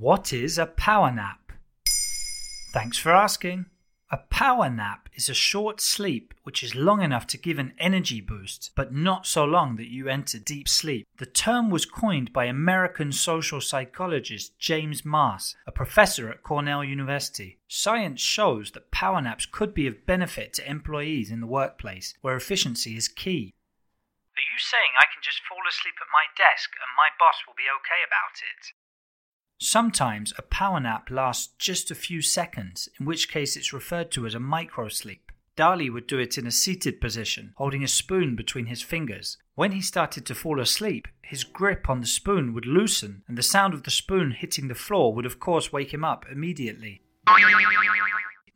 What is a power nap? Thanks for asking. A power nap is a short sleep which is long enough to give an energy boost, but not so long that you enter deep sleep. The term was coined by American social psychologist James Maas, a professor at Cornell University. Science shows that power naps could be of benefit to employees in the workplace, where efficiency is key. Are you saying I can just fall asleep at my desk and my boss will be okay about it? Sometimes a power nap lasts just a few seconds, in which case it's referred to as a microsleep. Dali would do it in a seated position, holding a spoon between his fingers. When he started to fall asleep, his grip on the spoon would loosen, and the sound of the spoon hitting the floor would, of course, wake him up immediately.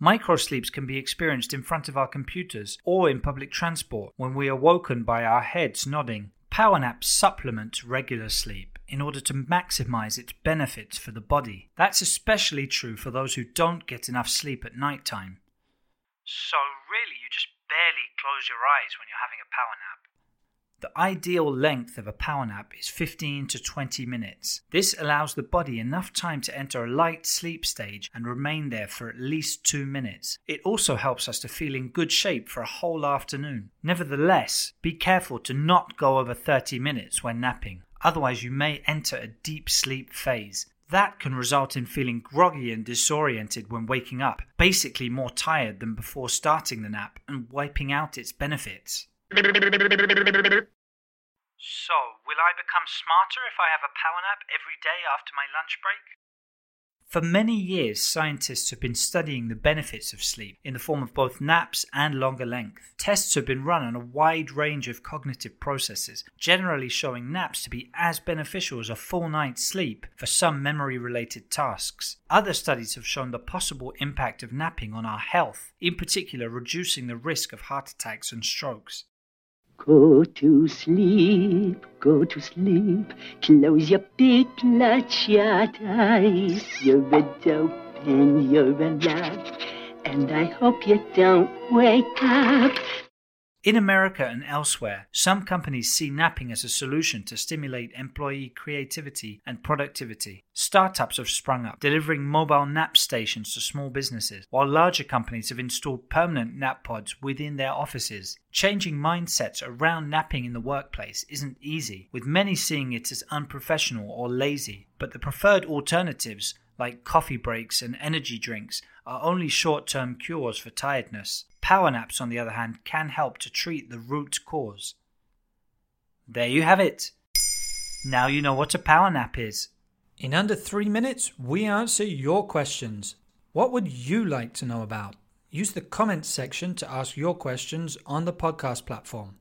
Microsleeps can be experienced in front of our computers or in public transport when we are woken by our heads nodding. Power naps supplement regular sleep in order to maximize its benefits for the body. That's especially true for those who don't get enough sleep at night time. So, really, you just barely close your eyes when you're having a power nap? The ideal length of a power nap is 15 to 20 minutes. This allows the body enough time to enter a light sleep stage and remain there for at least two minutes. It also helps us to feel in good shape for a whole afternoon. Nevertheless, be careful to not go over 30 minutes when napping. Otherwise, you may enter a deep sleep phase. That can result in feeling groggy and disoriented when waking up, basically more tired than before starting the nap and wiping out its benefits. So, will I become smarter if I have a power nap every day after my lunch break? For many years, scientists have been studying the benefits of sleep in the form of both naps and longer length. Tests have been run on a wide range of cognitive processes, generally showing naps to be as beneficial as a full night's sleep for some memory related tasks. Other studies have shown the possible impact of napping on our health, in particular, reducing the risk of heart attacks and strokes. Go to sleep, go to sleep. Close your big bloodshot eyes. You're a dope and you're alive. And I hope you don't wake up. In America and elsewhere, some companies see napping as a solution to stimulate employee creativity and productivity. Startups have sprung up, delivering mobile nap stations to small businesses, while larger companies have installed permanent nap pods within their offices. Changing mindsets around napping in the workplace isn't easy, with many seeing it as unprofessional or lazy, but the preferred alternatives like coffee breaks and energy drinks, are only short term cures for tiredness. Power naps, on the other hand, can help to treat the root cause. There you have it. Now you know what a power nap is. In under three minutes, we answer your questions. What would you like to know about? Use the comments section to ask your questions on the podcast platform.